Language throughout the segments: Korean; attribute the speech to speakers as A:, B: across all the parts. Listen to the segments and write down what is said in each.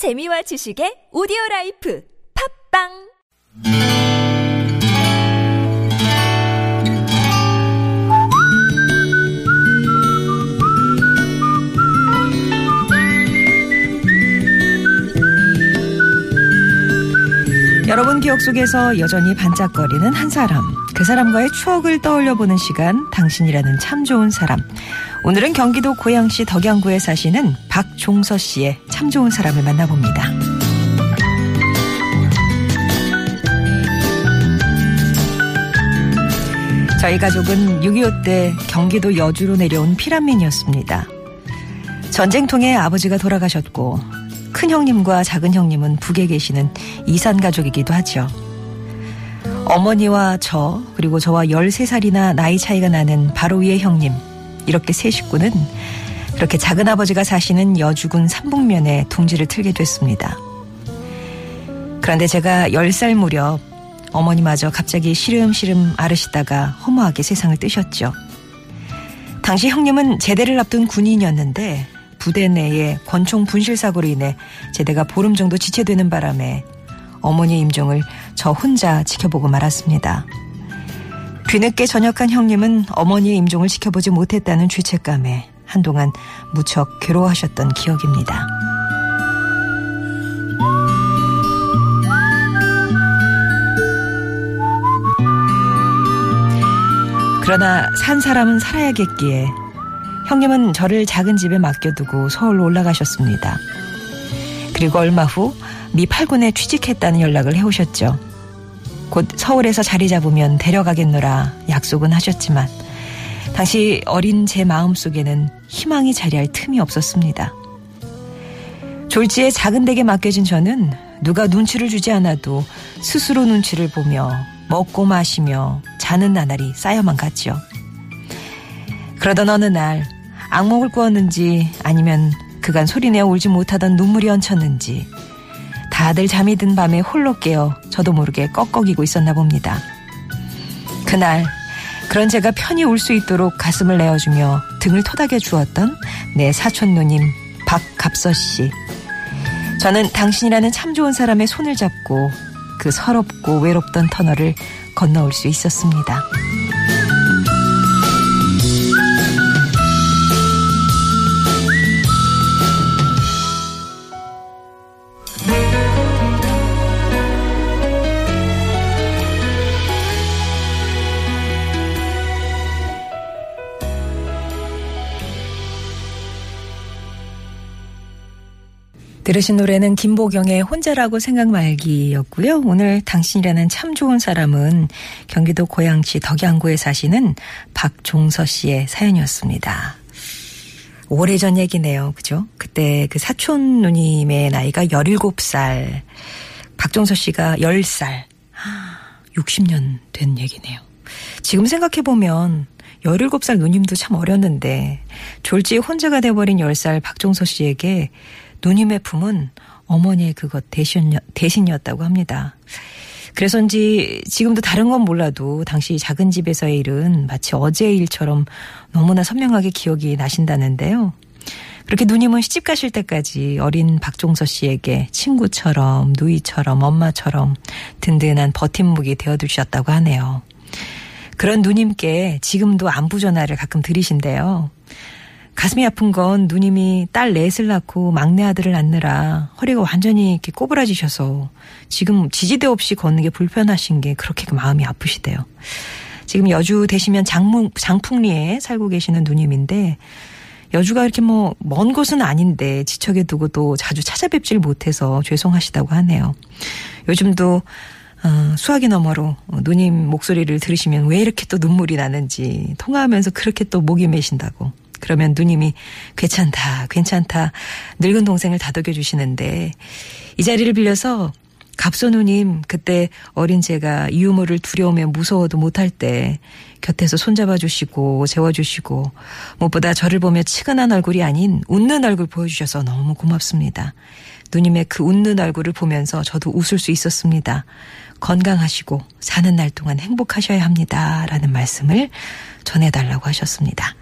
A: 재미와 지식의 오디오 라이프 팟빵
B: 여러분 기억 속에서 여전히 반짝거리는 한 사람. 그 사람과의 추억을 떠올려 보는 시간, 당신이라는 참 좋은 사람. 오늘은 경기도 고양시 덕양구에 사시는 박종서 씨의 참 좋은 사람을 만나봅니다. 저희 가족은 6.25 때 경기도 여주로 내려온 피란민이었습니다. 전쟁통에 아버지가 돌아가셨고 큰 형님과 작은 형님은 북에 계시는 이산 가족이기도 하죠. 어머니와 저 그리고 저와 13살이나 나이 차이가 나는 바로 위의 형님 이렇게 세 식구는 그렇게 작은 아버지가 사시는 여주군 삼북면에 둥지를 틀게 됐습니다. 그런데 제가 10살 무렵 어머니마저 갑자기 시름시름 앓으시다가 허무하게 세상을 뜨셨죠. 당시 형님은 제대를 앞둔 군인이었는데 부대 내에 권총 분실 사고로 인해 제대가 보름 정도 지체되는 바람에 어머니 임종을 저 혼자 지켜보고 말았습니다. 뒤늦게 전역한 형님은 어머니의 임종을 지켜보지 못했다는 죄책감에 한동안 무척 괴로워하셨던 기억입니다. 그러나 산 사람은 살아야겠기에 형님은 저를 작은 집에 맡겨두고 서울로 올라가셨습니다. 그리고 얼마 후 미 8군에 취직했다는 연락을 해오셨죠. 곧 서울에서 자리 잡으면 데려가겠노라 약속은 하셨지만 당시 어린 제 마음 속에는 희망이 자리할 틈이 없었습니다. 졸지에 작은 댁에 맡겨진 저는 누가 눈치를 주지 않아도 스스로 눈치를 보며 먹고 마시며 자는 나날이 쌓여만 갔죠. 그러던 어느 날 악몽을 꾸었는지 아니면 그간 소리내어 울지 못하던 눈물이 얹혔는지 다들 잠이 든 밤에 홀로 깨어 저도 모르게 꺽꺽이고 있었나 봅니다. 그날 그런 제가 편히 울 수 있도록 가슴을 내어주며 등을 토닥여 주었던 내 사촌 누님 박갑서 씨. 저는 당신이라는 참 좋은 사람의 손을 잡고 그 서럽고 외롭던 터널을 건너올 수 있었습니다. 들으신 노래는 김보경의 혼자라고 생각 말기였고요. 오늘 당신이라는 참 좋은 사람은 경기도 고양시 덕양구에 사시는 박종서 씨의 사연이었습니다. 오래전 얘기네요. 그죠? 그때 그 사촌 누님의 나이가 17살, 박종서 씨가 10살. 60년 된 얘기네요. 지금 생각해보면 17살 누님도 참 어렸는데 졸지에 혼자가 돼버린 10살 박종서 씨에게 누님의 품은 어머니의 그것 대신, 대신이었다고 합니다. 그래서인지 지금도 다른 건 몰라도 당시 작은 집에서의 일은 마치 어제의 일처럼 너무나 선명하게 기억이 나신다는데요. 그렇게 누님은 시집 가실 때까지 어린 박종서 씨에게 친구처럼 누이처럼 엄마처럼 든든한 버팀목이 되어주셨다고 하네요. 그런 누님께 지금도 안부 전화를 가끔 드리신대요. 가슴이 아픈 건 누님이 딸 넷을 낳고 막내 아들을 낳느라 허리가 완전히 이렇게 꼬부라지셔서 지금 지지대 없이 걷는 게 불편하신 게 그렇게 마음이 아프시대요. 지금 여주 되시면 장문, 장풍리에 살고 계시는 누님인데 여주가 이렇게 뭐 먼 곳은 아닌데 지척에 두고 또 자주 찾아뵙질 못해서 죄송하시다고 하네요. 요즘도 어, 수화기 너머로 누님 목소리를 들으시면 왜 이렇게 또 눈물이 나는지 통화하면서 그렇게 또 목이 메신다고 그러면 누님이 괜찮다, 괜찮다, 늙은 동생을 다독여 주시는데 이 자리를 빌려서 갑소 누님 그때 어린 제가 유모를 두려움에 무서워도 못할 때 곁에서 손잡아 주시고 재워 주시고 무엇보다 저를 보며 치근한 얼굴이 아닌 웃는 얼굴 보여주셔서 너무 고맙습니다. 누님의 그 웃는 얼굴을 보면서 저도 웃을 수 있었습니다. 건강하시고 사는 날 동안 행복하셔야 합니다. 라는 말씀을 전해달라고 하셨습니다.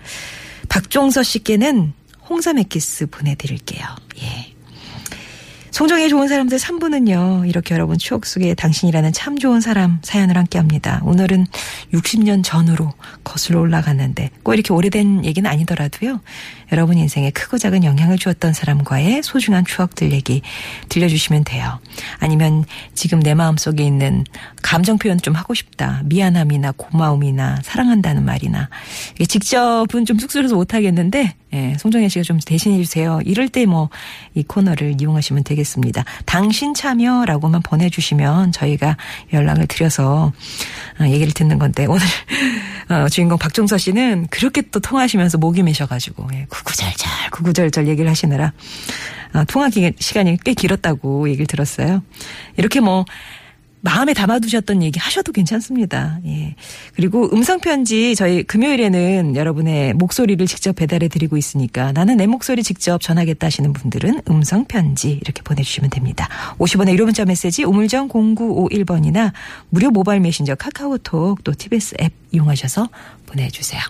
B: 박종서 씨께는 홍삼 액기스 보내드릴게요. 예. 송정의 좋은 사람들 3부는요. 이렇게 여러분 추억 속에 당신이라는 참 좋은 사람 사연을 함께 합니다. 오늘은 60년 전으로 거슬러 올라갔는데 꼭 이렇게 오래된 얘기는 아니더라도요. 여러분 인생에 크고 작은 영향을 주었던 사람과의 소중한 추억들 얘기 들려주시면 돼요. 아니면 지금 내 마음속에 있는 감정 표현 좀 하고 싶다. 미안함이나 고마움이나 사랑한다는 말이나 직접은 좀 쑥스러워서 못하겠는데 예, 송정혜 씨가 좀 대신해 주세요. 이럴 때 뭐 이 코너를 이용하시면 되겠습니다. 당신 참여라고만 보내주시면 저희가 연락을 드려서 어, 얘기를 듣는 건데 오늘 어, 주인공 박종서 씨는 그렇게 또 통화하시면서 목이 메셔가지고 예, 구구절절 구구절절 얘기를 하시느라 어, 통화 시간이 꽤 길었다고 얘기를 들었어요. 이렇게 뭐 마음에 담아두셨던 얘기 하셔도 괜찮습니다. 예. 그리고 음성편지 저희 금요일에는 여러분의 목소리를 직접 배달해 드리고 있으니까 나는 내 목소리 직접 전하겠다 하시는 분들은 음성편지 이렇게 보내주시면 됩니다. 50원의 유료 문자 메시지 우물정 0951번이나 무료 모바일 메신저 카카오톡 또 TBS 앱 이용하셔서 보내주세요.